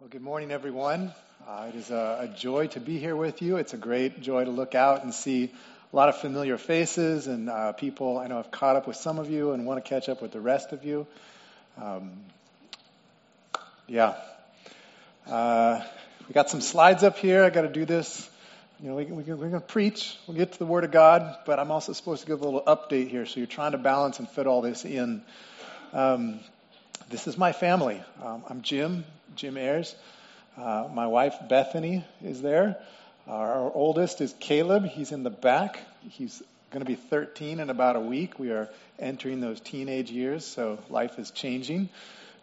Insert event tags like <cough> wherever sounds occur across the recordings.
Well, good morning, everyone. Uh, it is a, a, joy to be here with you. It's a great joy to look out and see a lot of familiar faces and uh, people. I know I've caught up with some of you and want to catch up with the rest of you. Um, yeah. Uh, we got some slides up here. I got to do this. You know, we, we, we're going to preach. We'll get to the Word of God, but I'm also supposed to give a little update here. So you're trying to balance and fit all this in. Um, this is my family. Um, I'm Jim, Jim Ayers. Uh, my wife, Bethany, is there. Our oldest is Caleb. He's in the back. He's going to be 13 in about a week. We are entering those teenage years, so life is changing.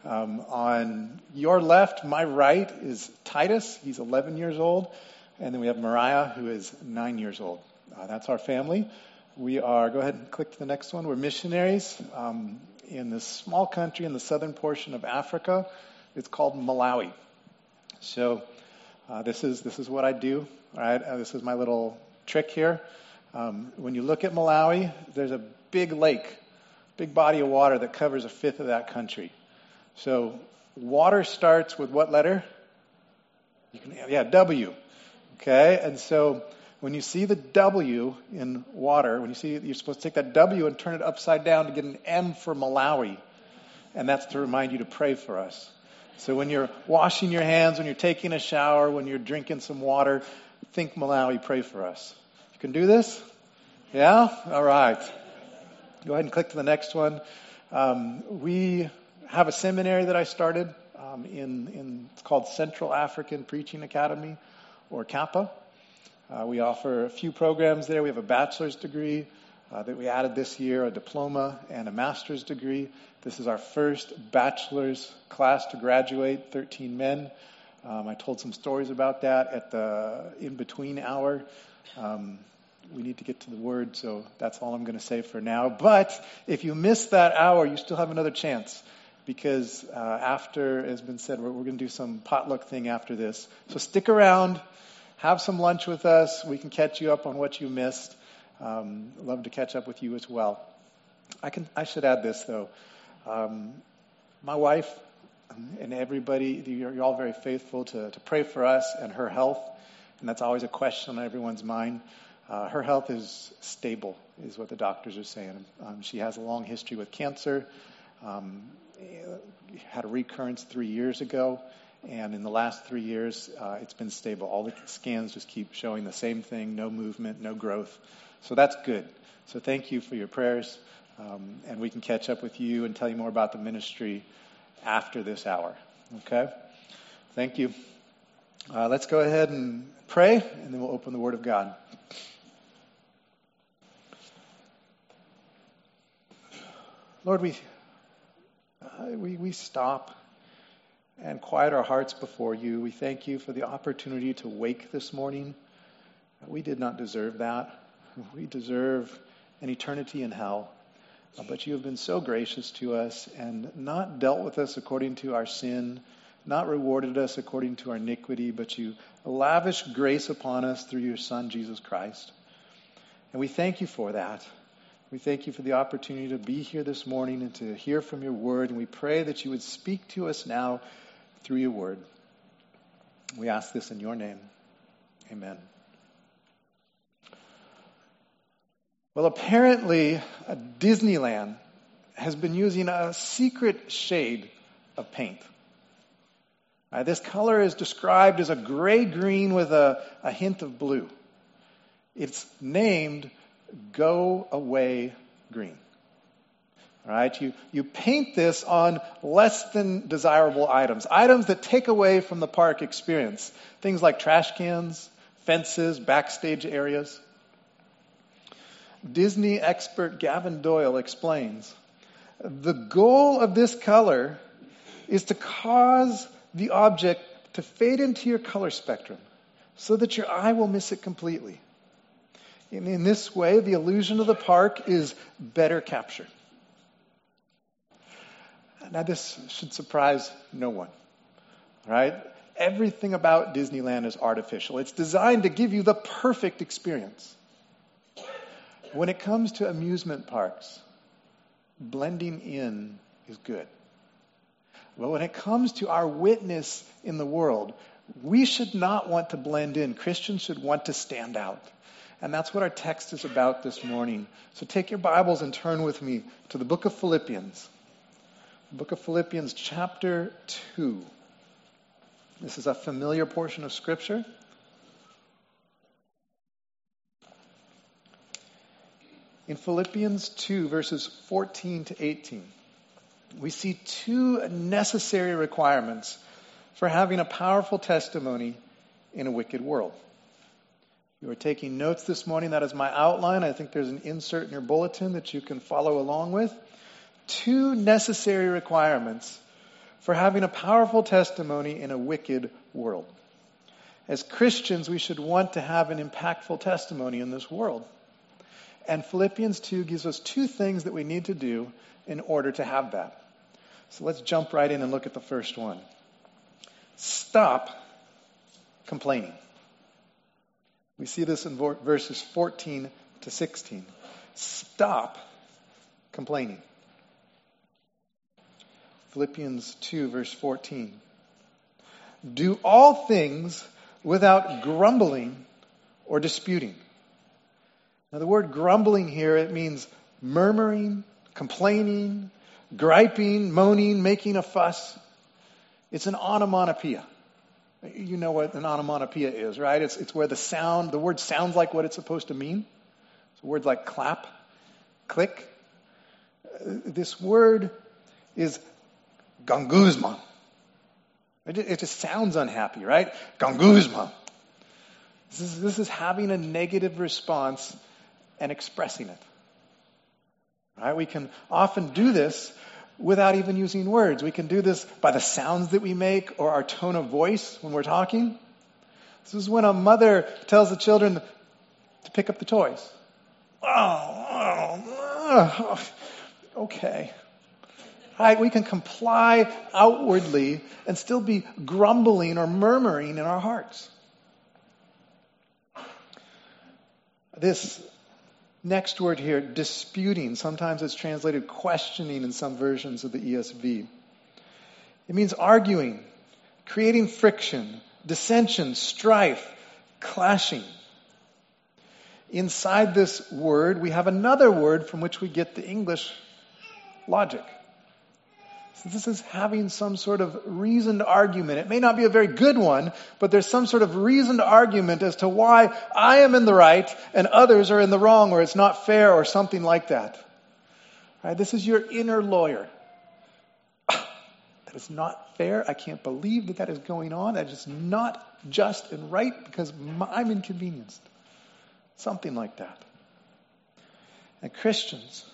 Um, on your left, my right, is Titus. He's 11 years old. And then we have Mariah, who is nine years old. Uh, that's our family. We are, go ahead and click to the next one. We're missionaries um, in this small country in the southern portion of Africa. It's called Malawi. So uh, this is this is what I do. Right, uh, this is my little trick here. Um, when you look at Malawi, there's a big lake, big body of water that covers a fifth of that country. So water starts with what letter? You can, yeah, W. Okay, and so when you see the W in water, when you see you're supposed to take that W and turn it upside down to get an M for Malawi, and that's to remind you to pray for us. So when you're washing your hands, when you're taking a shower, when you're drinking some water, think Malawi, pray for us. You can do this? Yeah? All right. Go ahead and click to the next one. Um, we have a seminary that I started um, in, in, it's called Central African Preaching Academy, or CAPA. Uh, we offer a few programs there. We have a bachelor's degree uh, that we added this year, a diploma, and a master's degree. This is our first bachelor's class to graduate, 13 men. Um, I told some stories about that at the in between hour. Um, we need to get to the word, so that's all I'm going to say for now. But if you miss that hour, you still have another chance because uh, after, as been said, we're, we're going to do some potluck thing after this. So stick around, have some lunch with us. We can catch you up on what you missed. Um, love to catch up with you as well. I can. I should add this though. Um, my wife and everybody, you're, all very faithful to, to pray for us and her health, and that's always a question on everyone's mind. Uh, her health is stable, is what the doctors are saying. Um, she has a long history with cancer, um, had a recurrence three years ago, and in the last three years, uh, it's been stable. All the scans just keep showing the same thing no movement, no growth. So that's good. So thank you for your prayers. Um, and we can catch up with you and tell you more about the ministry after this hour. Okay? Thank you. Uh, let's go ahead and pray, and then we'll open the Word of God. Lord, we, uh, we, we stop and quiet our hearts before you. We thank you for the opportunity to wake this morning. We did not deserve that. We deserve an eternity in hell. Uh, but you have been so gracious to us and not dealt with us according to our sin, not rewarded us according to our iniquity, but you lavished grace upon us through your Son, Jesus Christ. And we thank you for that. We thank you for the opportunity to be here this morning and to hear from your word. And we pray that you would speak to us now through your word. We ask this in your name. Amen. Well, apparently, Disneyland has been using a secret shade of paint. Uh, this color is described as a gray green with a, a hint of blue. It's named Go Away Green. All right, you, you paint this on less than desirable items, items that take away from the park experience. Things like trash cans, fences, backstage areas. Disney expert Gavin Doyle explains the goal of this color is to cause the object to fade into your color spectrum so that your eye will miss it completely. In, in this way, the illusion of the park is better captured. Now, this should surprise no one, right? Everything about Disneyland is artificial. It's designed to give you the perfect experience. When it comes to amusement parks, blending in is good. But when it comes to our witness in the world, we should not want to blend in. Christians should want to stand out. And that's what our text is about this morning. So take your Bibles and turn with me to the book of Philippians. The book of Philippians, chapter 2. This is a familiar portion of Scripture. In Philippians 2, verses 14 to 18, we see two necessary requirements for having a powerful testimony in a wicked world. You are taking notes this morning. That is my outline. I think there's an insert in your bulletin that you can follow along with. Two necessary requirements for having a powerful testimony in a wicked world. As Christians, we should want to have an impactful testimony in this world. And Philippians 2 gives us two things that we need to do in order to have that. So let's jump right in and look at the first one. Stop complaining. We see this in verses 14 to 16. Stop complaining. Philippians 2, verse 14. Do all things without grumbling or disputing. Now, the word grumbling here, it means murmuring, complaining, griping, moaning, making a fuss. It's an onomatopoeia. You know what an onomatopoeia is, right? It's, it's where the sound, the word sounds like what it's supposed to mean. It's words like clap, click. This word is ganguzma. It just sounds unhappy, right? Ganguzma. This is, this is having a negative response and expressing it. Right? We can often do this without even using words. We can do this by the sounds that we make or our tone of voice when we're talking. This is when a mother tells the children to pick up the toys. Oh, oh, oh. okay. Right? We can comply outwardly and still be grumbling or murmuring in our hearts. This Next word here, disputing. Sometimes it's translated questioning in some versions of the ESV. It means arguing, creating friction, dissension, strife, clashing. Inside this word, we have another word from which we get the English logic. So this is having some sort of reasoned argument. It may not be a very good one, but there's some sort of reasoned argument as to why I am in the right and others are in the wrong, or it's not fair, or something like that. Right? This is your inner lawyer. <sighs> That is not fair. I can't believe that that is going on. That is not just and right because I'm inconvenienced. Something like that. And Christians,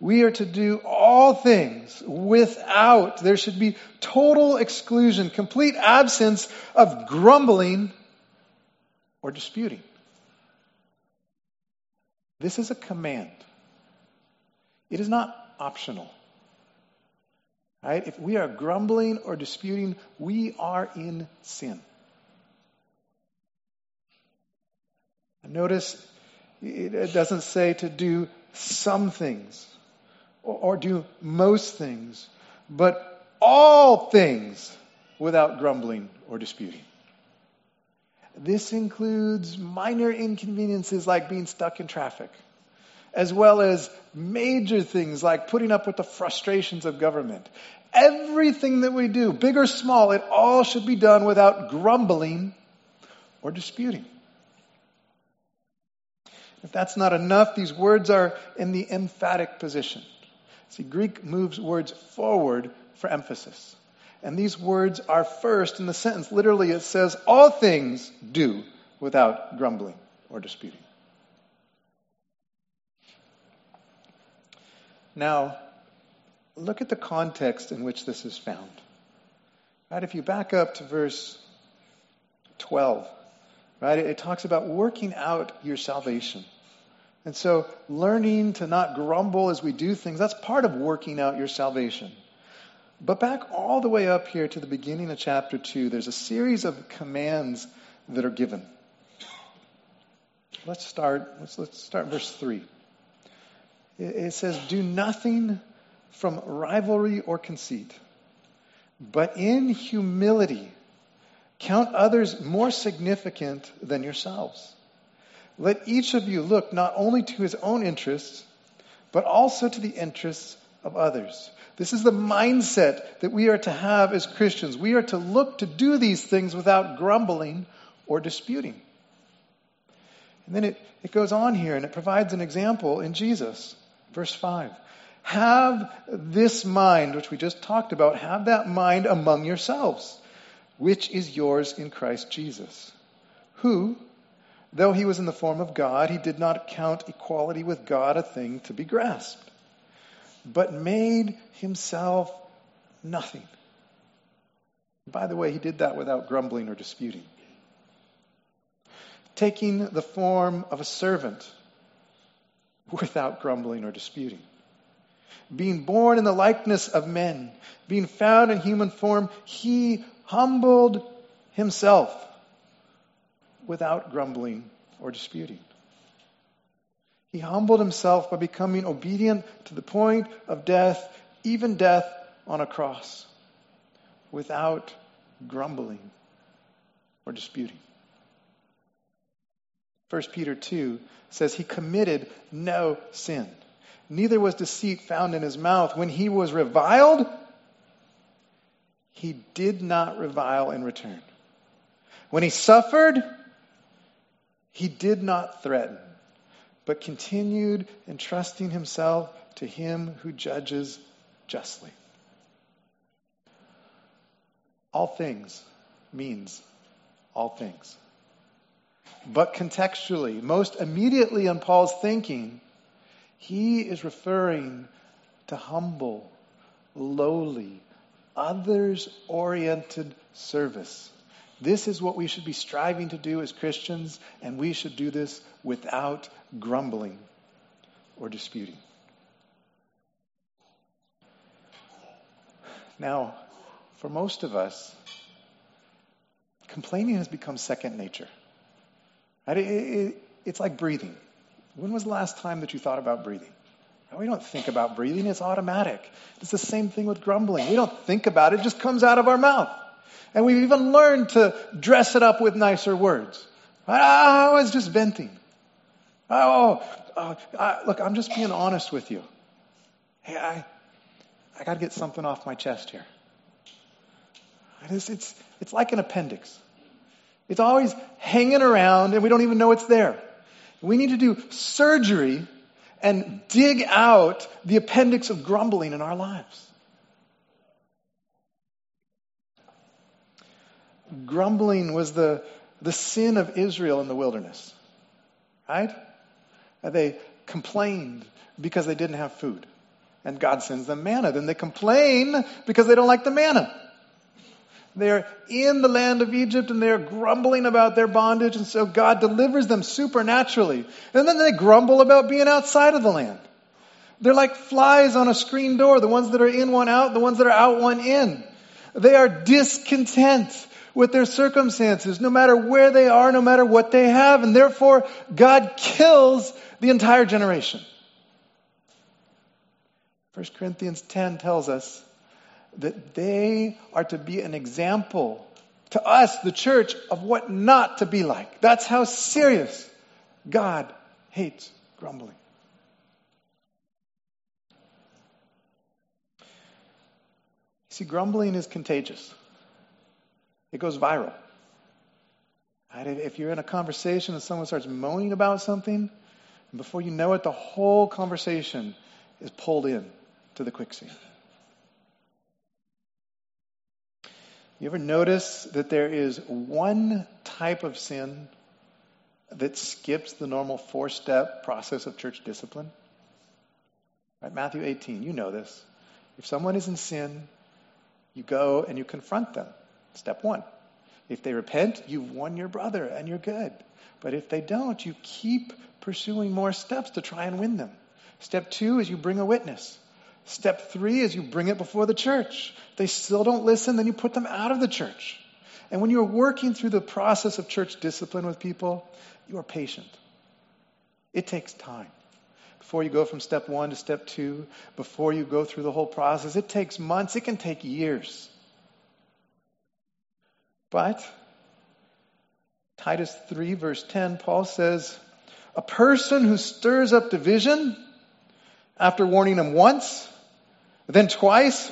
we are to do all things without, there should be total exclusion, complete absence of grumbling or disputing. This is a command. It is not optional. Right? If we are grumbling or disputing, we are in sin. Notice it doesn't say to do some things or do most things, but all things without grumbling or disputing. This includes minor inconveniences like being stuck in traffic, as well as major things like putting up with the frustrations of government. Everything that we do, big or small, it all should be done without grumbling or disputing. If that's not enough, these words are in the emphatic position. See, Greek moves words forward for emphasis. And these words are first in the sentence. Literally, it says, All things do without grumbling or disputing. Now, look at the context in which this is found. Right, if you back up to verse 12, right, it talks about working out your salvation. And so, learning to not grumble as we do things, that's part of working out your salvation. But back all the way up here to the beginning of chapter 2, there's a series of commands that are given. Let's start, let's, let's start verse 3. It, it says, Do nothing from rivalry or conceit, but in humility, count others more significant than yourselves. Let each of you look not only to his own interests, but also to the interests of others. This is the mindset that we are to have as Christians. We are to look to do these things without grumbling or disputing. And then it, it goes on here and it provides an example in Jesus. Verse 5. Have this mind, which we just talked about, have that mind among yourselves, which is yours in Christ Jesus, who, though he was in the form of God, he did not count equality with God a thing to be grasped, but made himself nothing. By the way, he did that without grumbling or disputing. Taking the form of a servant without grumbling or disputing being born in the likeness of men, being found in human form, he humbled himself without grumbling or disputing. He humbled himself by becoming obedient to the point of death, even death on a cross, without grumbling or disputing. 1 Peter 2 says he committed no sin neither was deceit found in his mouth. When he was reviled, he did not revile in return. When he suffered, he did not threaten, but continued entrusting himself to him who judges justly. All things means all things. But contextually, most immediately in Paul's thinking, he is referring to humble, lowly, others oriented service. This is what we should be striving to do as Christians, and we should do this without grumbling or disputing. Now, for most of us, complaining has become second nature. It's like breathing. When was the last time that you thought about breathing? We don't think about breathing, it's automatic. It's the same thing with grumbling. We don't think about it, it just comes out of our mouth. And we've even learned to dress it up with nicer words. I was just venting. Oh, oh I, look, I'm just being honest with you. Hey, I, I got to get something off my chest here. It's, it's, it's like an appendix. It's always hanging around and we don't even know it's there. We need to do surgery and dig out the appendix of grumbling in our lives. Grumbling was the, the sin of Israel in the wilderness, right? They complained because they didn't have food. And God sends them manna. Then they complain because they don't like the manna. They're in the land of Egypt and they're grumbling about their bondage, and so God delivers them supernaturally. And then they grumble about being outside of the land. They're like flies on a screen door, the ones that are in, one out, the ones that are out, one in. They are discontent with their circumstances, no matter where they are, no matter what they have, and therefore God kills the entire generation. 1 Corinthians 10 tells us that they are to be an example to us, the church, of what not to be like. That's how serious God hates grumbling. See, grumbling is contagious. It goes viral. If you're in a conversation and someone starts moaning about something, before you know it, the whole conversation is pulled in to the quicksand. You ever notice that there is one type of sin that skips the normal four step process of church discipline? Right? Matthew 18, you know this. If someone is in sin, you go and you confront them. Step one. If they repent, you've won your brother and you're good. But if they don't, you keep pursuing more steps to try and win them. Step two is you bring a witness. Step three is you bring it before the church. If they still don't listen, then you put them out of the church. And when you're working through the process of church discipline with people, you are patient. It takes time. Before you go from step one to step two, before you go through the whole process, it takes months, it can take years. But Titus 3, verse 10, Paul says, A person who stirs up division after warning him once, then twice,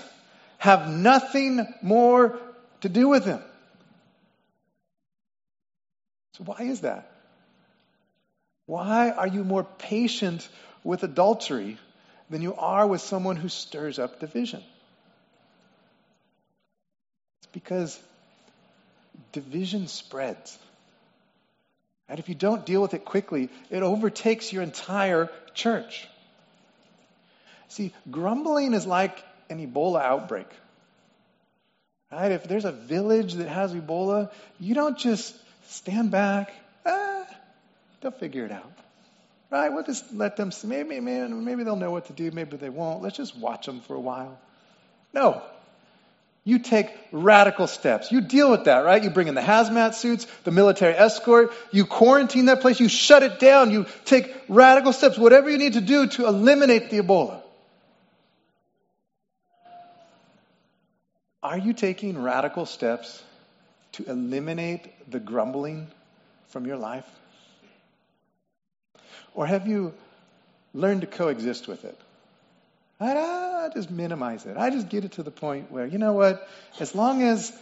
have nothing more to do with him. So, why is that? Why are you more patient with adultery than you are with someone who stirs up division? It's because division spreads. And if you don't deal with it quickly, it overtakes your entire church. See, grumbling is like an Ebola outbreak. Right? If there's a village that has Ebola, you don't just stand back. Ah, they'll figure it out. Right? We'll just let them, maybe, maybe, maybe they'll know what to do, maybe they won't. Let's just watch them for a while. No. You take radical steps. You deal with that, right? You bring in the hazmat suits, the military escort, you quarantine that place, you shut it down, you take radical steps, whatever you need to do to eliminate the Ebola. Are you taking radical steps to eliminate the grumbling from your life? Or have you learned to coexist with it? I, just minimize it. I just get it to the point where, you know what, as long as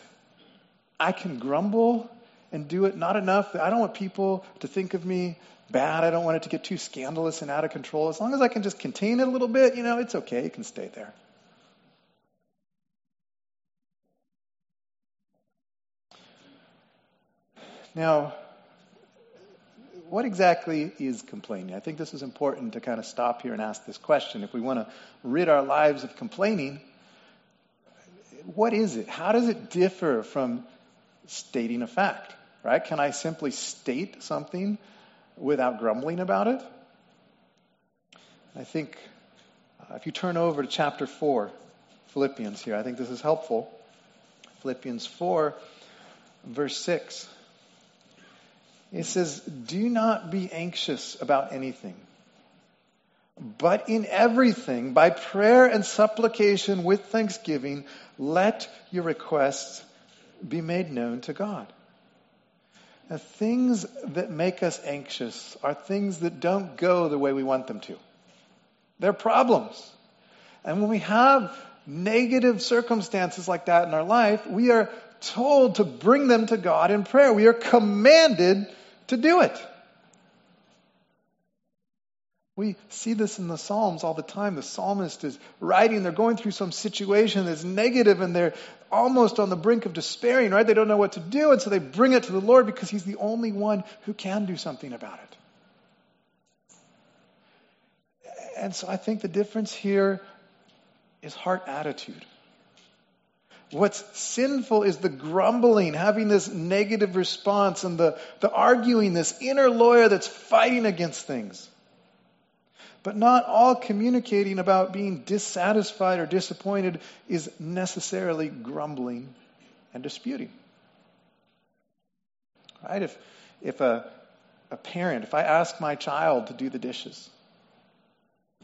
I can grumble and do it not enough, I don't want people to think of me bad. I don't want it to get too scandalous and out of control. As long as I can just contain it a little bit, you know, it's okay. It can stay there. Now, what exactly is complaining? I think this is important to kind of stop here and ask this question. If we want to rid our lives of complaining, what is it? How does it differ from stating a fact? Right? Can I simply state something without grumbling about it? I think uh, if you turn over to chapter 4, Philippians here, I think this is helpful. Philippians 4, verse 6. It says, Do not be anxious about anything, but in everything, by prayer and supplication with thanksgiving, let your requests be made known to God. Now, things that make us anxious are things that don't go the way we want them to. They're problems. And when we have negative circumstances like that in our life, we are told to bring them to God in prayer. We are commanded to do it. We see this in the Psalms all the time. The psalmist is writing, they're going through some situation that's negative and they're almost on the brink of despairing, right? They don't know what to do, and so they bring it to the Lord because He's the only one who can do something about it. And so I think the difference here is heart attitude. What's sinful is the grumbling, having this negative response, and the, the arguing, this inner lawyer that's fighting against things. But not all communicating about being dissatisfied or disappointed is necessarily grumbling and disputing. Right? If, if a, a parent, if I ask my child to do the dishes,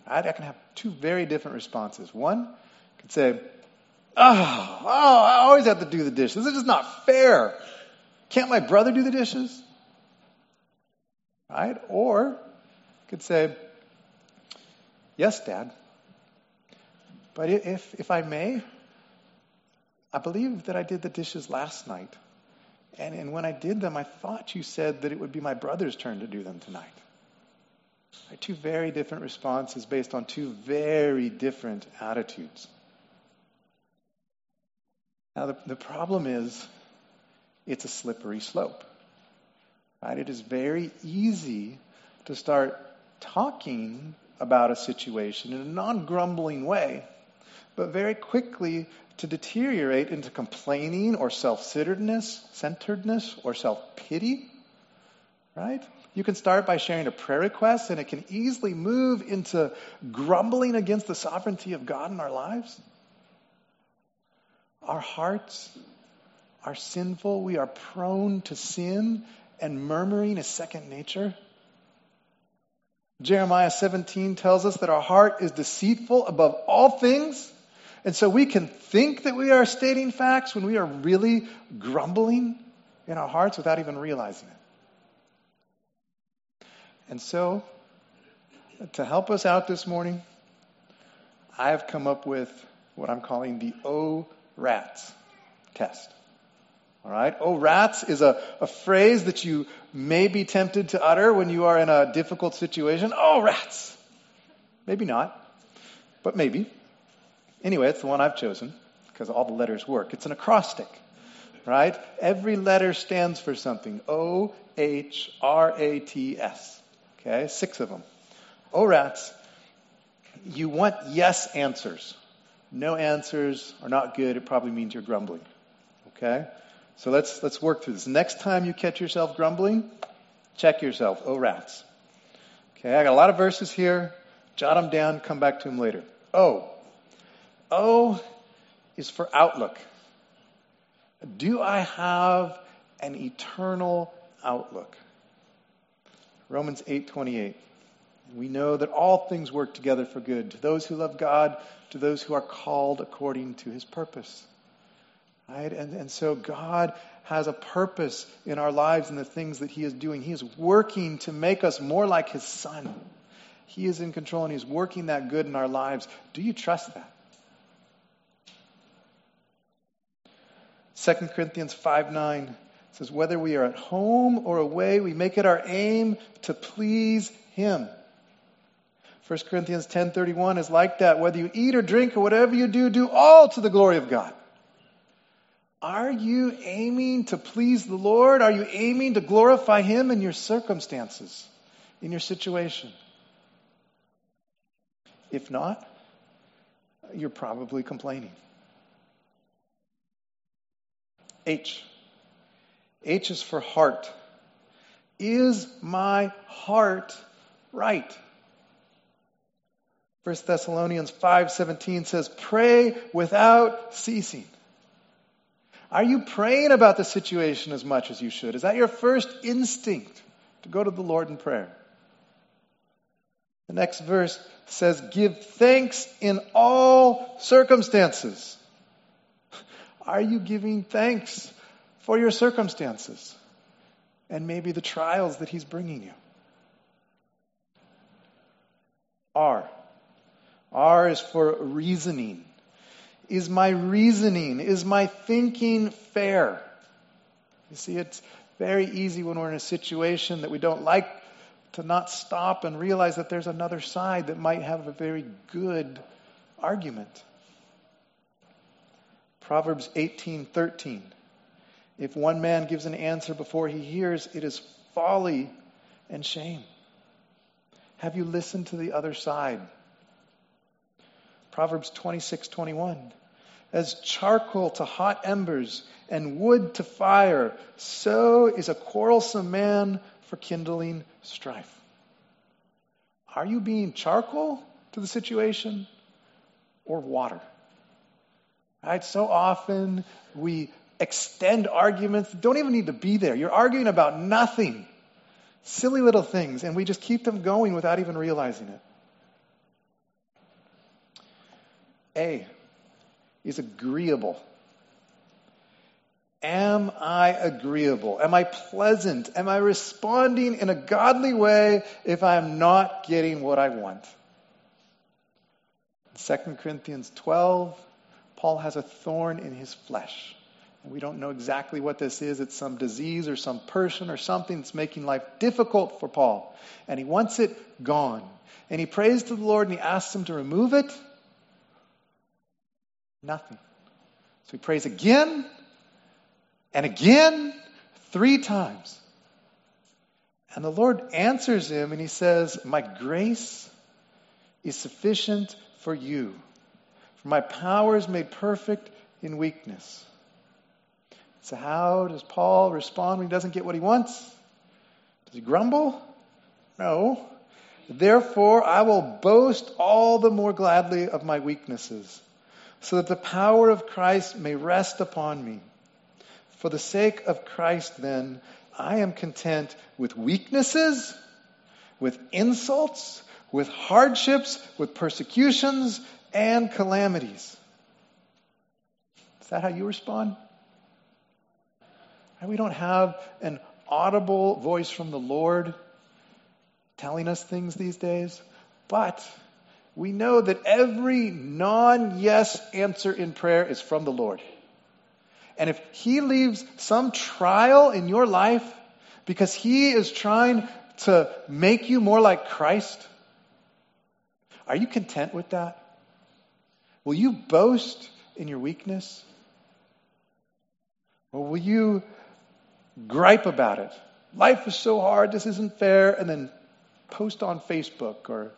I can have two very different responses. One could say, Oh, oh, I always have to do the dishes. This is not fair. Can't my brother do the dishes? Right? Or could say, Yes, Dad. But if, if I may, I believe that I did the dishes last night. And, and when I did them, I thought you said that it would be my brother's turn to do them tonight. Right? Two very different responses based on two very different attitudes. Now, the, the problem is it's a slippery slope. Right? It is very easy to start talking about a situation in a non grumbling way, but very quickly to deteriorate into complaining or self centeredness, or self pity. Right? You can start by sharing a prayer request, and it can easily move into grumbling against the sovereignty of God in our lives. Our hearts are sinful. We are prone to sin, and murmuring is second nature. Jeremiah 17 tells us that our heart is deceitful above all things And so we can think that we are stating facts when we are really grumbling in our hearts without even realizing it. And so, to help us out this morning, I have come up with what I'm calling the O rats test. All right? Oh, rats is a, a phrase that you may be tempted to utter when you are in a difficult situation. Oh, rats. Maybe not, but maybe. Anyway, it's the one I've chosen because all the letters work. It's an acrostic, right? Every letter stands for something. O H R A T S. Okay, six of them. Oh, rats. You want yes answers. No answers are not good. It probably means you're grumbling. Okay? So let's, let's work through this. Next time you catch yourself grumbling, check yourself. Oh, rats. Okay, I got a lot of verses here. Jot them down, come back to them later. O. O is for outlook. Do I have an eternal outlook? Romans 8:28. We know that all things work together for good to those who love God, to those who are called according to his purpose. Right? And, and so God has a purpose in our lives and the things that He is doing. He is working to make us more like His Son. He is in control and He's working that good in our lives. Do you trust that? 2 Corinthians 5 9 says, Whether we are at home or away, we make it our aim to please Him. 1 Corinthians 10:31 is like that. Whether you eat or drink or whatever you do, do all to the glory of God. Are you aiming to please the Lord? Are you aiming to glorify Him in your circumstances, in your situation? If not, you're probably complaining. H. H is for heart. Is my heart right? 1 Thessalonians 5:17 says, "Pray without ceasing." Are you praying about the situation as much as you should? Is that your first instinct to go to the Lord in prayer? The next verse says, Give thanks in all circumstances. Are you giving thanks for your circumstances and maybe the trials that He's bringing you? R. R is for reasoning. Is my reasoning, is my thinking fair? You see, it's very easy when we're in a situation that we don't like to not stop and realize that there's another side that might have a very good argument. Proverbs 18:13 If one man gives an answer before he hears, it is folly and shame. Have you listened to the other side? Proverbs 26:21 as charcoal to hot embers and wood to fire, so is a quarrelsome man for kindling strife. Are you being charcoal to the situation or water? Right? So often we extend arguments that don't even need to be there. You're arguing about nothing, silly little things, and we just keep them going without even realizing it. A is agreeable. Am I agreeable? Am I pleasant? Am I responding in a godly way if I am not getting what I want? In 2 Corinthians 12, Paul has a thorn in his flesh. We don't know exactly what this is. It's some disease or some person or something that's making life difficult for Paul. And he wants it gone. And he prays to the Lord and he asks him to remove it. Nothing. So he prays again and again, three times. And the Lord answers him and he says, My grace is sufficient for you, for my power is made perfect in weakness. So, how does Paul respond when he doesn't get what he wants? Does he grumble? No. Therefore, I will boast all the more gladly of my weaknesses so that the power of Christ may rest upon me. For the sake of Christ, then, I am content with weaknesses, with insults, with hardships, with persecutions, and calamities. Is that how you respond? We don't have an audible voice from the Lord telling us things these days, but we know that every non yes answer in prayer is from the Lord. And if He leaves some trial in your life because He is trying to make you more like Christ, are you content with that? Will you boast in your weakness? Or will you gripe about it? Life is so hard, this isn't fair, and then post on Facebook or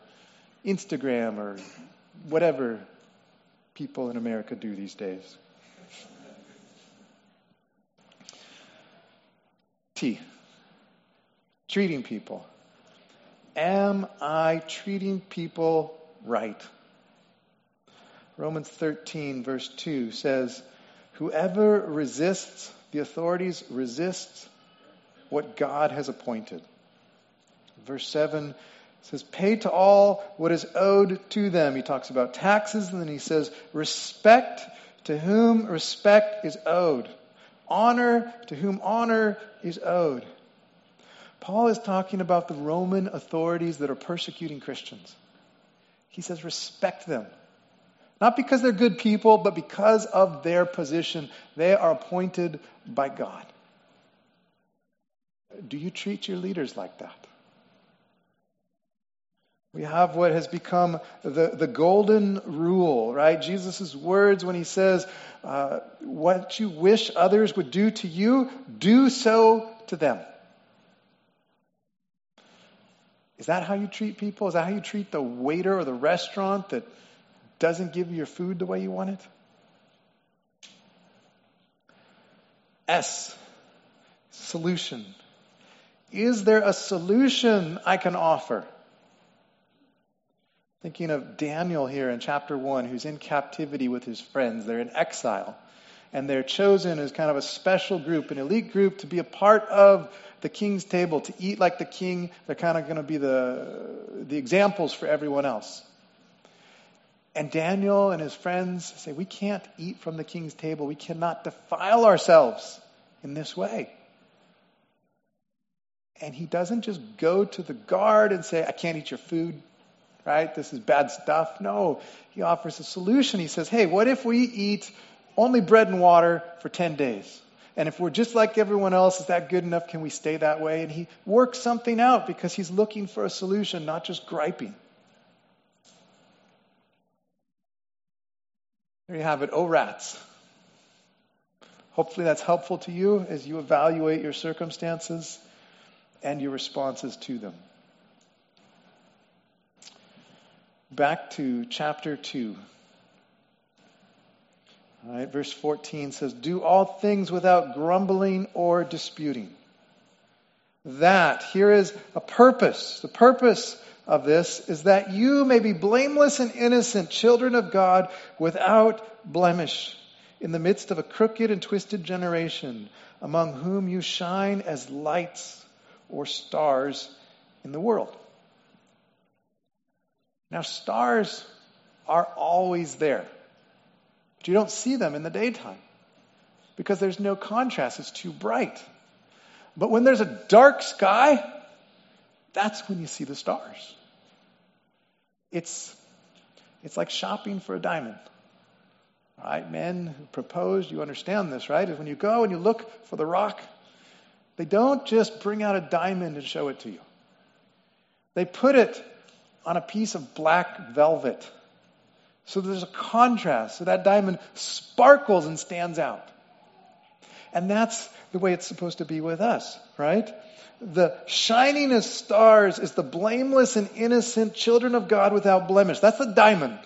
Instagram or whatever people in America do these days. T. Treating people. Am I treating people right? Romans 13, verse 2 says, Whoever resists the authorities resists what God has appointed. Verse 7 says, Pay to all what is owed to them. He talks about taxes, and then he says, Respect to whom respect is owed. Honor to whom honor is owed. Paul is talking about the Roman authorities that are persecuting Christians. He says, respect them. Not because they're good people, but because of their position. They are appointed by God. Do you treat your leaders like that? We have what has become the, the golden rule, right? Jesus' words when he says, uh, What you wish others would do to you, do so to them. Is that how you treat people? Is that how you treat the waiter or the restaurant that doesn't give you your food the way you want it? S, solution. Is there a solution I can offer? Thinking of Daniel here in chapter 1, who's in captivity with his friends. They're in exile. And they're chosen as kind of a special group, an elite group, to be a part of the king's table, to eat like the king. They're kind of going to be the, the examples for everyone else. And Daniel and his friends say, We can't eat from the king's table. We cannot defile ourselves in this way. And he doesn't just go to the guard and say, I can't eat your food right? This is bad stuff. No, he offers a solution. He says, hey, what if we eat only bread and water for 10 days? And if we're just like everyone else, is that good enough? Can we stay that way? And he works something out because he's looking for a solution, not just griping. There you have it. Oh, rats. Hopefully that's helpful to you as you evaluate your circumstances and your responses to them. Back to chapter 2. All right, verse 14 says, Do all things without grumbling or disputing. That, here is a purpose. The purpose of this is that you may be blameless and innocent, children of God, without blemish, in the midst of a crooked and twisted generation, among whom you shine as lights or stars in the world. Now, stars are always there, but you don't see them in the daytime because there's no contrast, it's too bright. But when there's a dark sky, that's when you see the stars. It's, it's like shopping for a diamond. Right? Men who proposed, you understand this, right? Is when you go and you look for the rock, they don't just bring out a diamond and show it to you. They put it on a piece of black velvet. So there's a contrast. So that diamond sparkles and stands out. And that's the way it's supposed to be with us, right? The shining as stars is the blameless and innocent children of God without blemish. That's the diamond.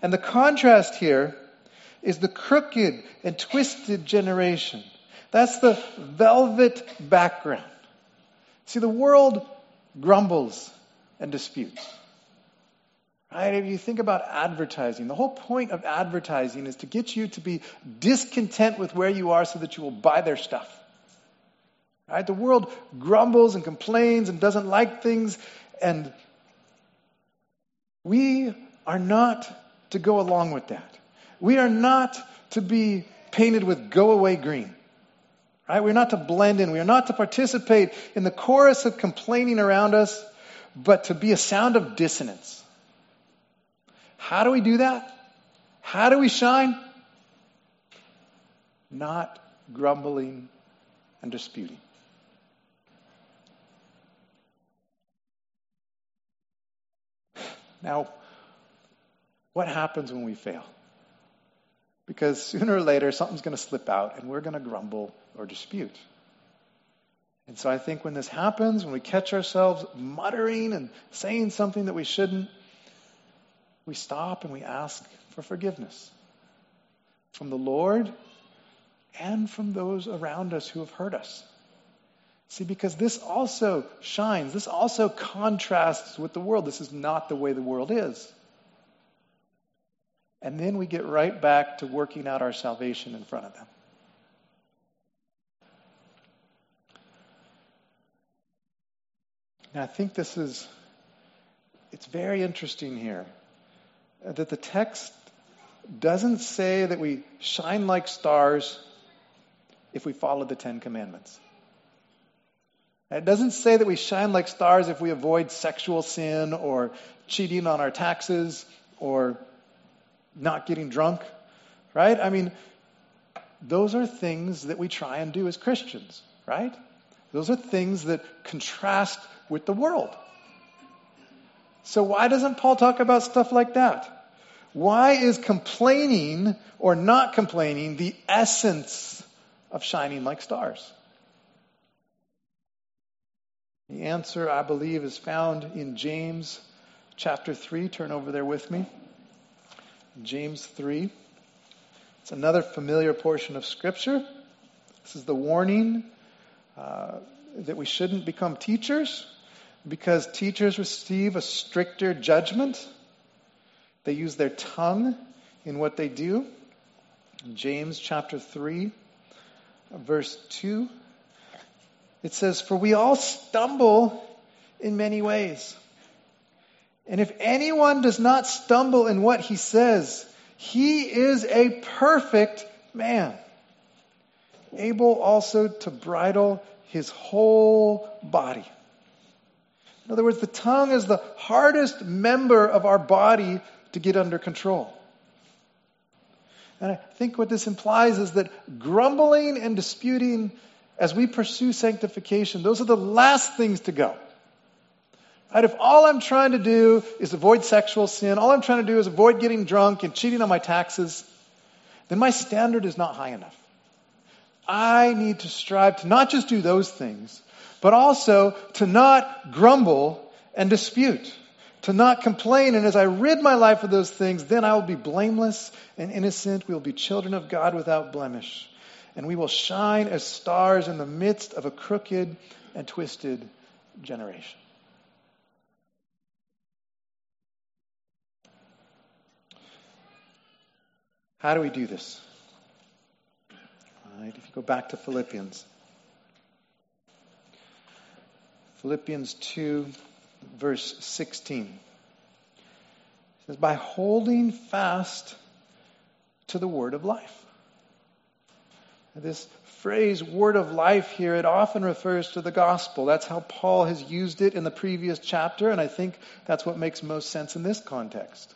And the contrast here is the crooked and twisted generation. That's the velvet background. See, the world grumbles and disputes. Right? If you think about advertising, the whole point of advertising is to get you to be discontent with where you are so that you will buy their stuff. Right? The world grumbles and complains and doesn't like things, and we are not to go along with that. We are not to be painted with go away green. Right? We're not to blend in. We are not to participate in the chorus of complaining around us, but to be a sound of dissonance. How do we do that? How do we shine? Not grumbling and disputing. Now, what happens when we fail? Because sooner or later, something's going to slip out and we're going to grumble or dispute. And so I think when this happens, when we catch ourselves muttering and saying something that we shouldn't, we stop and we ask for forgiveness from the Lord and from those around us who have hurt us. See, because this also shines, this also contrasts with the world. This is not the way the world is. And then we get right back to working out our salvation in front of them. Now, I think this is, it's very interesting here uh, that the text doesn't say that we shine like stars if we follow the Ten Commandments. It doesn't say that we shine like stars if we avoid sexual sin or cheating on our taxes or not getting drunk, right? I mean, those are things that we try and do as Christians, right? Those are things that contrast with the world. So, why doesn't Paul talk about stuff like that? Why is complaining or not complaining the essence of shining like stars? The answer, I believe, is found in James chapter 3. Turn over there with me. James 3. It's another familiar portion of Scripture. This is the warning uh, that we shouldn't become teachers because teachers receive a stricter judgment. They use their tongue in what they do. James chapter 3, verse 2. It says, For we all stumble in many ways. And if anyone does not stumble in what he says, he is a perfect man, able also to bridle his whole body. In other words, the tongue is the hardest member of our body to get under control. And I think what this implies is that grumbling and disputing as we pursue sanctification, those are the last things to go. Right? If all I'm trying to do is avoid sexual sin, all I'm trying to do is avoid getting drunk and cheating on my taxes, then my standard is not high enough. I need to strive to not just do those things, but also to not grumble and dispute, to not complain. And as I rid my life of those things, then I will be blameless and innocent. We will be children of God without blemish. And we will shine as stars in the midst of a crooked and twisted generation. How do we do this? All right, if you go back to Philippians. Philippians 2, verse 16. It says, By holding fast to the word of life. This phrase, word of life, here, it often refers to the gospel. That's how Paul has used it in the previous chapter, and I think that's what makes most sense in this context.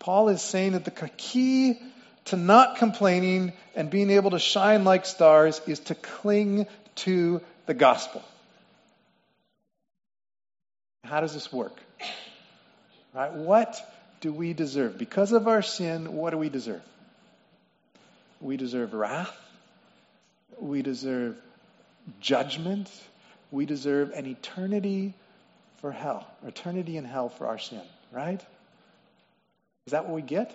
Paul is saying that the key to not complaining and being able to shine like stars is to cling to the gospel. How does this work? Right? What do we deserve? Because of our sin, what do we deserve? We deserve wrath. We deserve judgment. We deserve an eternity for hell, eternity in hell for our sin, right? Is that what we get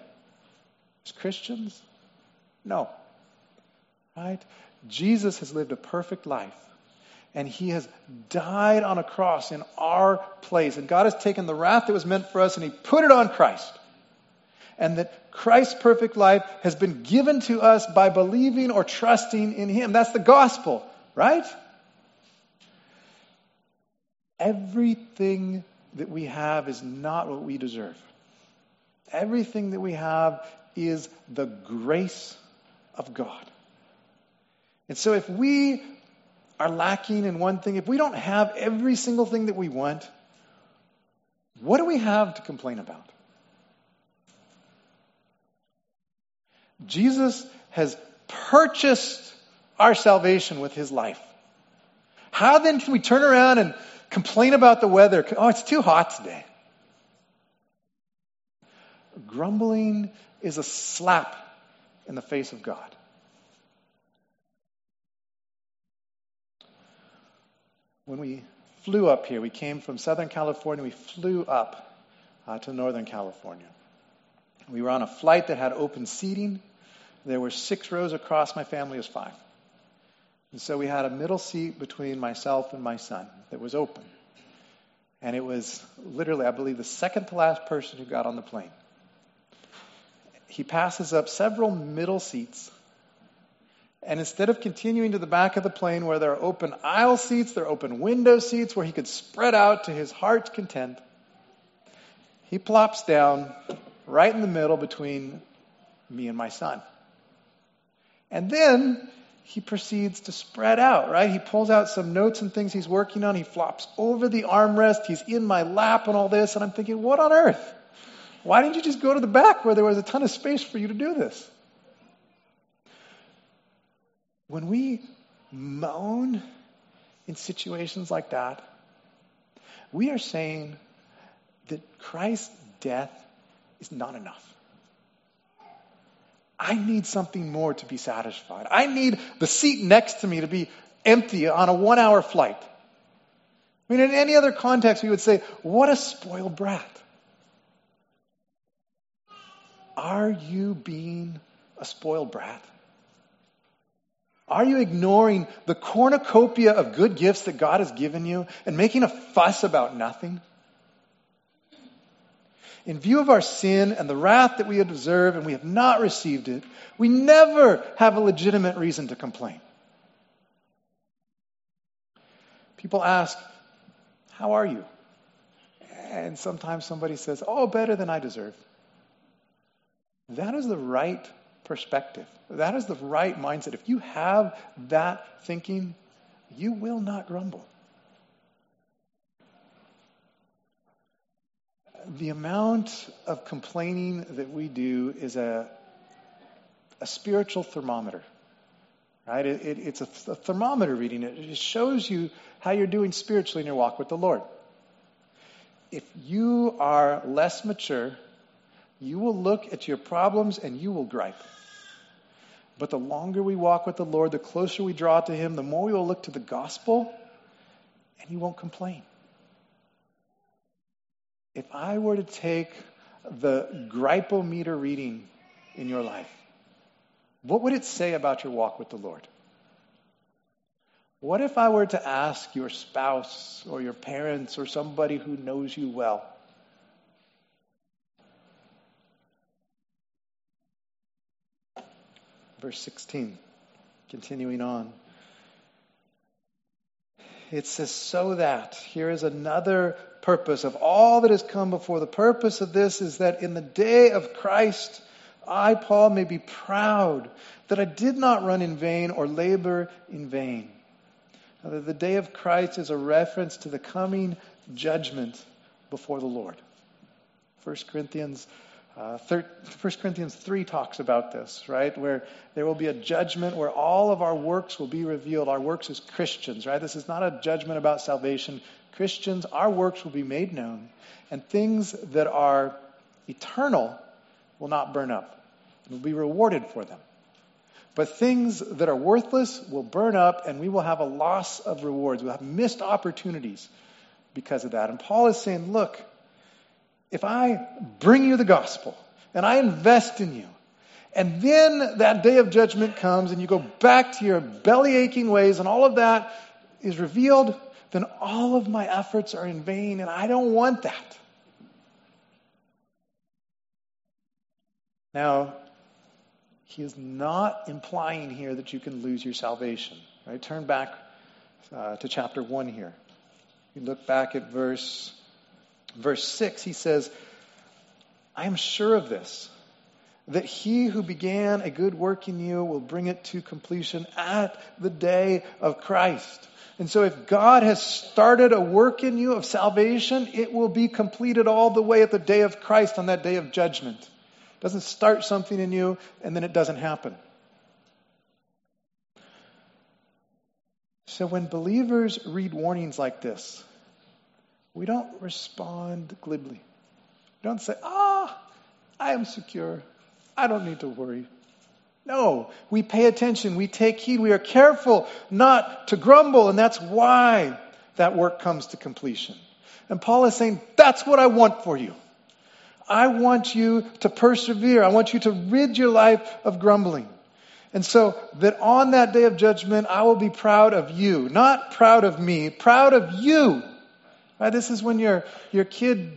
as Christians? No. Right? Jesus has lived a perfect life and he has died on a cross in our place. And God has taken the wrath that was meant for us and he put it on Christ. And that Christ's perfect life has been given to us by believing or trusting in him. That's the gospel, right? Everything that we have is not what we deserve. Everything that we have is the grace of God. And so if we are lacking in one thing, if we don't have every single thing that we want, what do we have to complain about? Jesus has purchased our salvation with his life. How then can we turn around and complain about the weather? Oh, it's too hot today. Grumbling is a slap in the face of God. When we flew up here, we came from Southern California, we flew up uh, to Northern California. We were on a flight that had open seating. There were six rows across, my family was five. And so we had a middle seat between myself and my son that was open. And it was literally, I believe, the second to last person who got on the plane. He passes up several middle seats. And instead of continuing to the back of the plane where there are open aisle seats, there are open window seats where he could spread out to his heart's content, he plops down right in the middle between me and my son. And then he proceeds to spread out, right? He pulls out some notes and things he's working on. He flops over the armrest. He's in my lap and all this. And I'm thinking, what on earth? Why didn't you just go to the back where there was a ton of space for you to do this? When we moan in situations like that, we are saying that Christ's death is not enough. I need something more to be satisfied. I need the seat next to me to be empty on a one hour flight. I mean, in any other context, we would say, what a spoiled brat. Are you being a spoiled brat? Are you ignoring the cornucopia of good gifts that God has given you and making a fuss about nothing? in view of our sin and the wrath that we deserve and we have not received it, we never have a legitimate reason to complain. People ask, How are you? And sometimes somebody says, Oh, better than I deserve. That is the right perspective. That is the right mindset. If you have that thinking, you will not grumble. the amount of complaining that we do is a, a spiritual thermometer. Right? It, it, it's a, th- a thermometer reading. It, it shows you how you're doing spiritually in your walk with the Lord. If you are less mature, you will look at your problems and you will gripe. But the longer we walk with the Lord, the closer we draw to Him, the more we will look to the gospel and you won't complain if I were to take the gripometer reading in your life, what would it say about your walk with the Lord? What if I were to ask your spouse or your parents or somebody who knows you well? Verse 16, continuing on. It says, so that. Here is another purpose of all that has come before. The purpose of this is that in the day of Christ, I, Paul, may be proud that I did not run in vain or labor in vain. Now, the day of Christ is a reference to the coming judgment before the Lord. 1 Corinthians uh, 1 Corinthians 3 talks about this, right? Where there will be a judgment where all of our works will be revealed. Our works as Christians, right? This is not a judgment about salvation. Christians, our works will be made known, and things that are eternal will not burn up and will be rewarded for them. But things that are worthless will burn up, and we will have a loss of rewards. We'll have missed opportunities because of that. And Paul is saying, look, if I bring you the gospel and I invest in you, and then that day of judgment comes and you go back to your belly aching ways and all of that is revealed, then all of my efforts are in vain and I don't want that. Now, he is not implying here that you can lose your salvation. Right? Turn back uh, to chapter 1 here. You look back at verse verse 6, he says, I am sure of this, that he who began a good work in you will bring it to completion at the day of Christ. And so if God has started a work in you of salvation, it will be completed all the way at the day of Christ on that day of judgment. It doesn't start something in you and then it doesn't happen. So when believers read warnings like this, we don't respond glibly. We don't say, ah, I am secure. I don't need to worry. No, we pay attention, we take heed, we are careful not to grumble, and that's why that work comes to completion. And Paul is saying, that's what I want for you. I want you to persevere. I want you to rid your life of grumbling. And so that on that day of judgment, I will be proud of you. Not proud of me, proud of you. Right? This is when your, your kid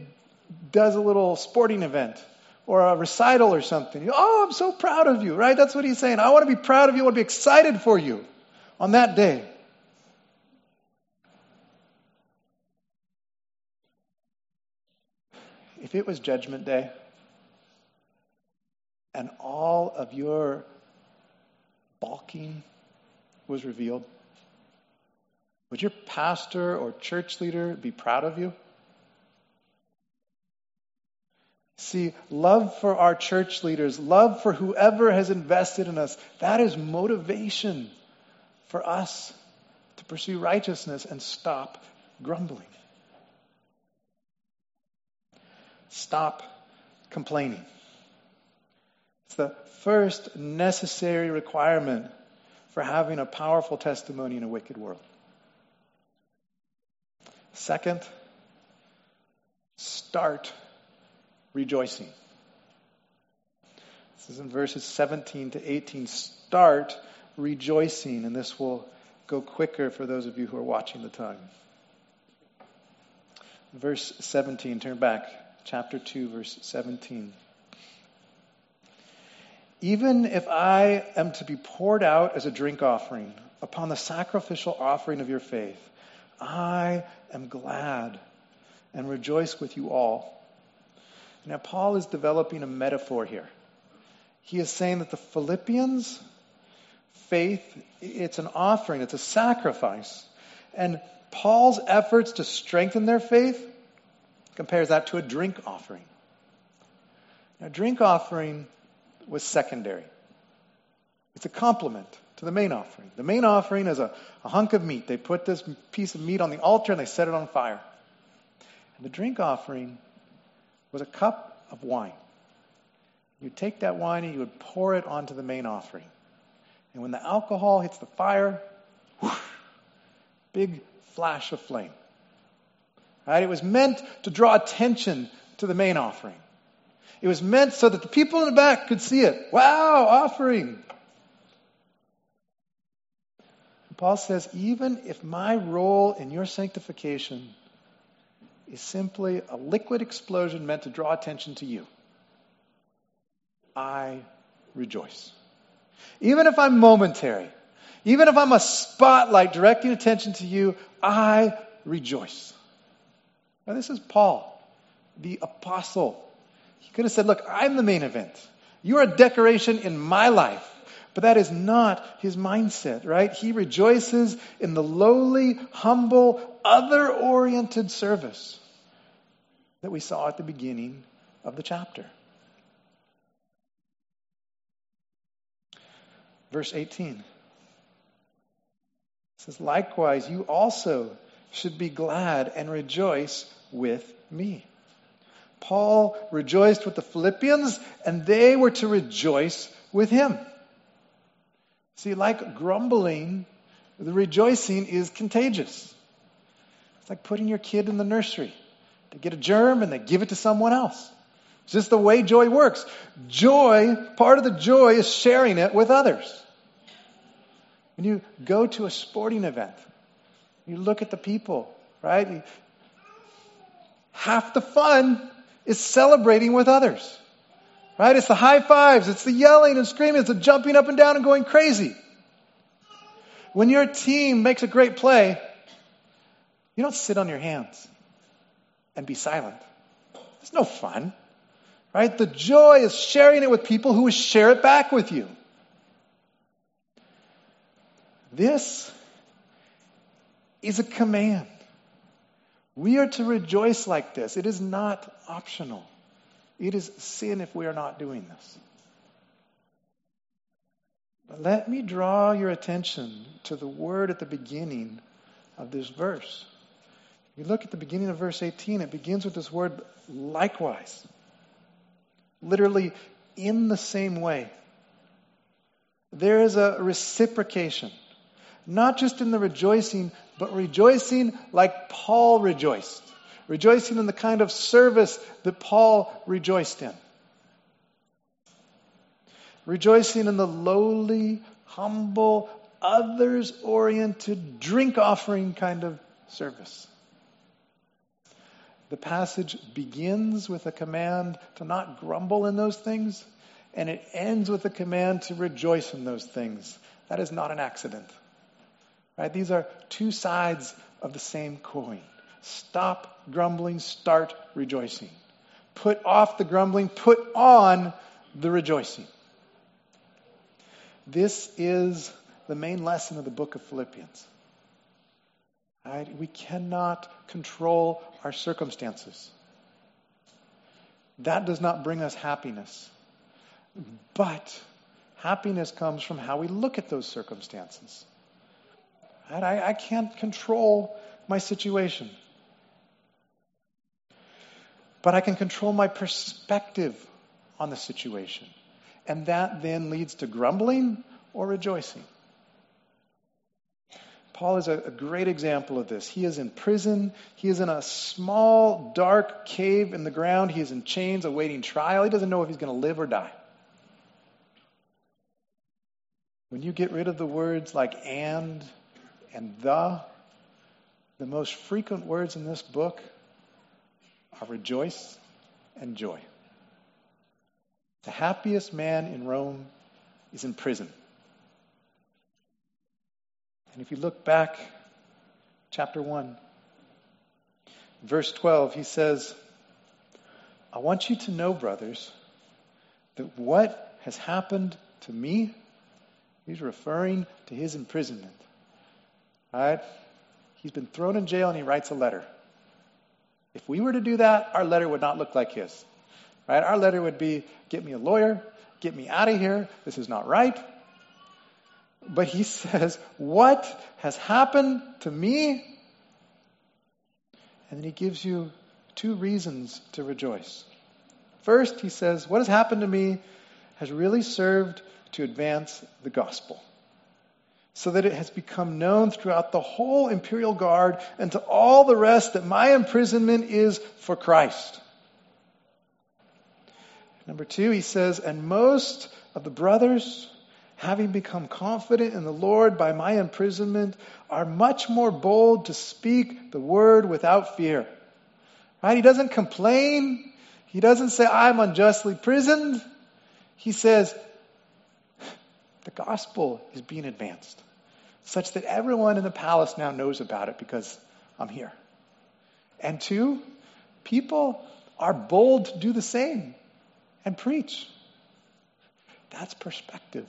does a little sporting event or a recital or something. Oh, I'm so proud of you, right? That's what he's saying. I want to be proud of you. I want to be excited for you on that day. If it was Judgment Day and all of your balking was revealed, would your pastor or church leader be proud of you? See, love for our church leaders, love for whoever has invested in us, that is motivation for us to pursue righteousness and stop grumbling. Stop complaining. It's the first necessary requirement for having a powerful testimony in a wicked world. Second, start rejoicing. This is in verses 17 to 18. Start rejoicing, and this will go quicker for those of you who are watching the time. Verse 17, turn back, chapter 2, verse 17. Even if I am to be poured out as a drink offering upon the sacrificial offering of your faith, I am glad and rejoice with you all. Now, Paul is developing a metaphor here. He is saying that the Philippians' faith, it's an offering, it's a sacrifice. And Paul's efforts to strengthen their faith compares that to a drink offering. Now, drink offering was secondary. It's a complement to the main offering. The main offering is a, a hunk of meat. They put this piece of meat on the altar and they set it on fire. And the drink offering was a cup of wine. You'd take that wine and you would pour it onto the main offering. And when the alcohol hits the fire, whoosh, big flash of flame. Right? It was meant to draw attention to the main offering. It was meant so that the people in the back could see it. Wow, offering. Paul says, even if my role in your sanctification is simply a liquid explosion meant to draw attention to you. I rejoice. Even if I'm momentary, even if I'm a spotlight directing attention to you, I rejoice. Now, this is Paul, the apostle. He could have said, Look, I'm the main event. You are a decoration in my life. But that is not his mindset, right? He rejoices in the lowly, humble, other oriented service that we saw at the beginning of the chapter. Verse 18 says, Likewise, you also should be glad and rejoice with me. Paul rejoiced with the Philippians, and they were to rejoice with him. See, like grumbling, the rejoicing is contagious. It's like putting your kid in the nursery. They get a germ and they give it to someone else. It's just the way joy works. Joy, part of the joy is sharing it with others. When you go to a sporting event, you look at the people, right? Half the fun is celebrating with others. Right? It's the high fives, it's the yelling and screaming, it's the jumping up and down and going crazy. When your team makes a great play, you don't sit on your hands and be silent. It's no fun. Right? The joy is sharing it with people who will share it back with you. This is a command. We are to rejoice like this. It is not optional. It is sin if we are not doing this. But let me draw your attention to the word at the beginning of this verse. If you look at the beginning of verse 18, it begins with this word likewise. Literally, in the same way. There is a reciprocation, not just in the rejoicing, but rejoicing like Paul rejoiced, rejoicing in the kind of service that Paul rejoiced in rejoicing in the lowly, humble, others oriented, drink offering kind of service. The passage begins with a command to not grumble in those things, and it ends with a command to rejoice in those things. That is not an accident. Right? These are two sides of the same coin. Stop grumbling, start rejoicing. Put off the grumbling, put on the rejoicing. This is the main lesson of the book of Philippians. Right? We cannot control our circumstances. That does not bring us happiness. But happiness comes from how we look at those circumstances. Right? I, I can't control my situation. But I can control my perspective on the situation. And that then leads to grumbling or rejoicing. Paul is a, a, great example of this. He is in prison. He is in a small, dark cave in the ground. He is in chains awaiting trial. He doesn't know if he's going to live or die. When you get rid of the words like and and the, the most frequent words in this book are rejoice and joy. The happiest man in Rome is in prison. And if you look back, chapter 1, verse 12, he says, I want you to know, brothers, that what has happened to me, he's referring to his imprisonment. All right? He's been thrown in jail and he writes a letter. If we were to do that, our letter would not look like his. Right? Our letter would be get me a lawyer, get me out of here, this is not right. But he <laughs> says, What has happened to me? And then he gives you two reasons to rejoice. First, he says, What has happened to me has really served to advance the gospel so that it has become known throughout the whole imperial guard and to all the rest that my imprisonment is for Christ. Number two, he says, and most of the brothers, having become confident in the Lord by my imprisonment, are much more bold to speak the word without fear. Right? He doesn't complain. He doesn't say, I'm unjustly imprisoned. He says, the gospel is being advanced such that everyone in the palace now knows about it because I'm here. And two, people are bold to do the same and preach. That's perspective.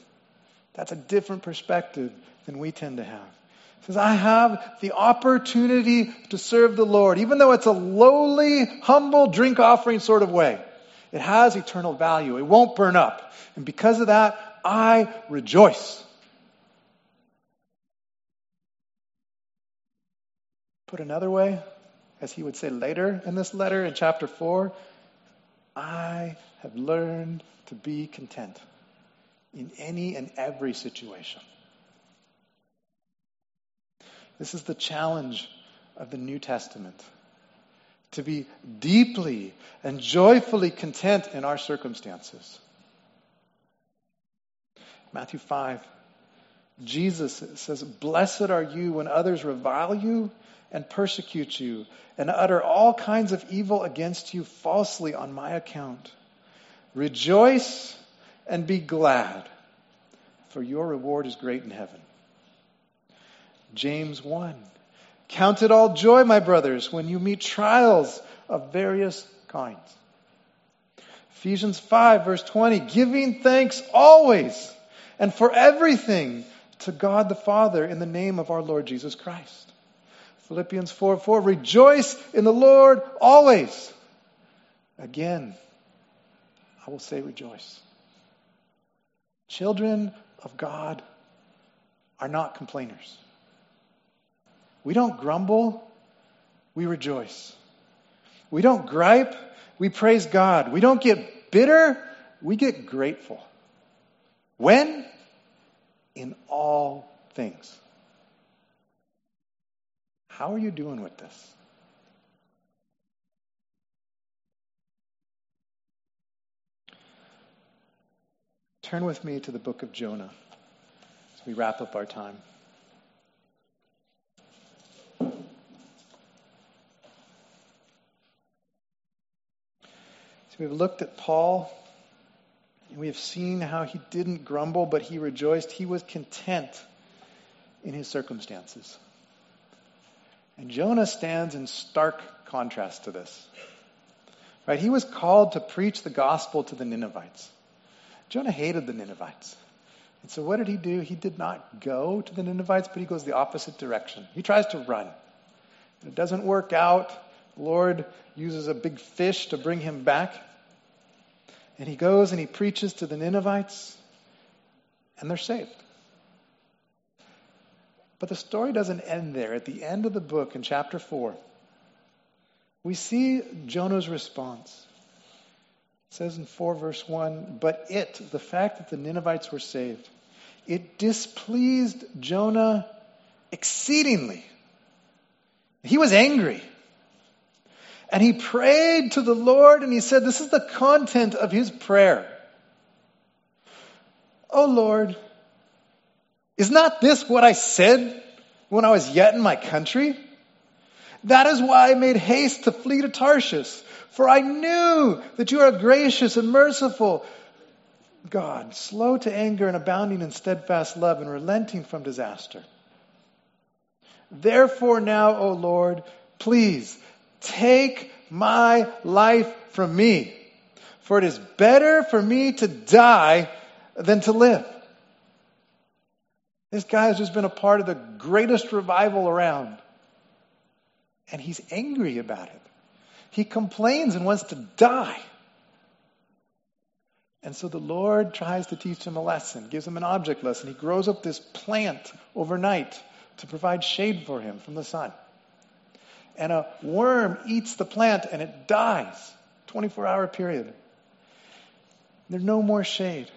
That's a different perspective than we tend to have. He says, I have the opportunity to serve the Lord, even though it's a lowly, humble drink offering sort of way. It has eternal value. It won't burn up. And because of that, I rejoice. Put another way, as he would say later in this letter in chapter 4, I have learned to be content in any and every situation. This is the challenge of the New Testament to be deeply and joyfully content in our circumstances. Matthew 5, Jesus says, Blessed are you when others revile you and persecute you and utter all kinds of evil against you falsely on my account. Rejoice and be glad, for your reward is great in heaven. James 1. Count it all joy, my brothers, when you meet trials of various kinds. Ephesians 5, verse 20, giving thanks always and for everything to God the Father in the name of our Lord Jesus Christ. Philippians 4 4, rejoice in the Lord always. Again, I will say rejoice. Children of God are not complainers. We don't grumble, we rejoice. We don't gripe, we praise God. We don't get bitter, we get grateful. When? In all things. How are you doing with this? Turn with me to the book of Jonah as we wrap up our time. So we've looked at Paul, we have seen how he didn't grumble, but he rejoiced. He was content in his circumstances. And Jonah stands in stark contrast to this. Right? He was called to preach the gospel to the Ninevites. Jonah hated the Ninevites. And so what did he do? He did not go to the Ninevites, but he goes the opposite direction. He tries to run. And It doesn't work out. The Lord uses a big fish to bring him back. And he goes and he preaches to the Ninevites, and they're saved. But the story doesn't end there. At the end of the book, in chapter 4, we see Jonah's response. It says in 4 verse 1 But it, the fact that the Ninevites were saved, it displeased Jonah exceedingly. He was angry. And he prayed to the Lord and he said, This is the content of his prayer. Oh Lord, is not this what I said when I was yet in my country? That is why I made haste to flee to Tarshish for I knew that you are gracious and merciful. God, slow to anger and abounding in steadfast love and relenting from disaster. Therefore, now, O Lord, please take my life from me, for it is better for me to die than to live. This guy has just been a part of the greatest revival around, and he's angry about it. He complains and wants to die. And so the Lord tries to teach him a lesson, gives him an object lesson. He grows up this plant overnight to provide shade for him from the sun. And a worm eats the plant and it dies. 24 hour period. There's no more shade.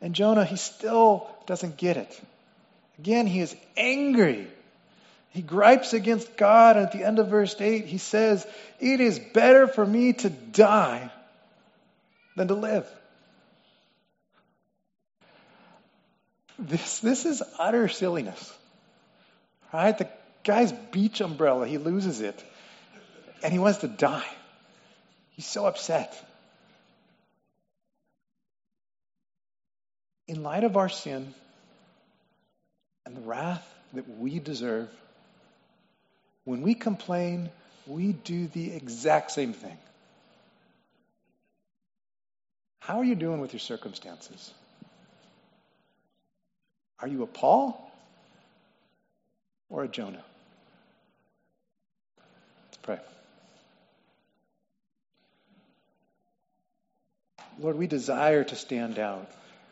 And Jonah, he still doesn't get it. Again, he is angry he gripes against God, and at the end of verse 8, he says, It is better for me to die than to live. This, this is utter silliness. Right? The guy's beach umbrella, he loses it, and he wants to die. He's so upset. In light of our sin and the wrath that we deserve, when we complain, we do the exact same thing. How are you doing with your circumstances? Are you a Paul or a Jonah? Pray. Lord, we desire to stand out.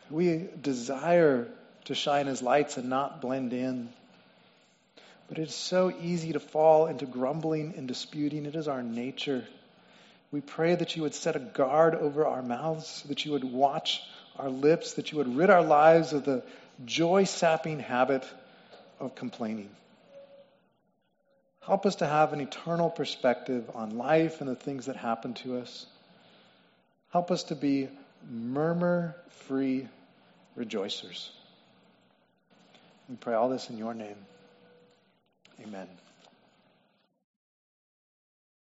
We desire to shine as lights and not blend in. But it is so easy to fall into grumbling and disputing. It is our nature. We pray that you would set a guard over our mouths, that you would watch our lips, that you would rid our lives of the joy sapping habit of complaining. Help us to have an eternal perspective on life and the things that happen to us. Help us to be murmur free rejoicers. We pray all this in your name. Amen.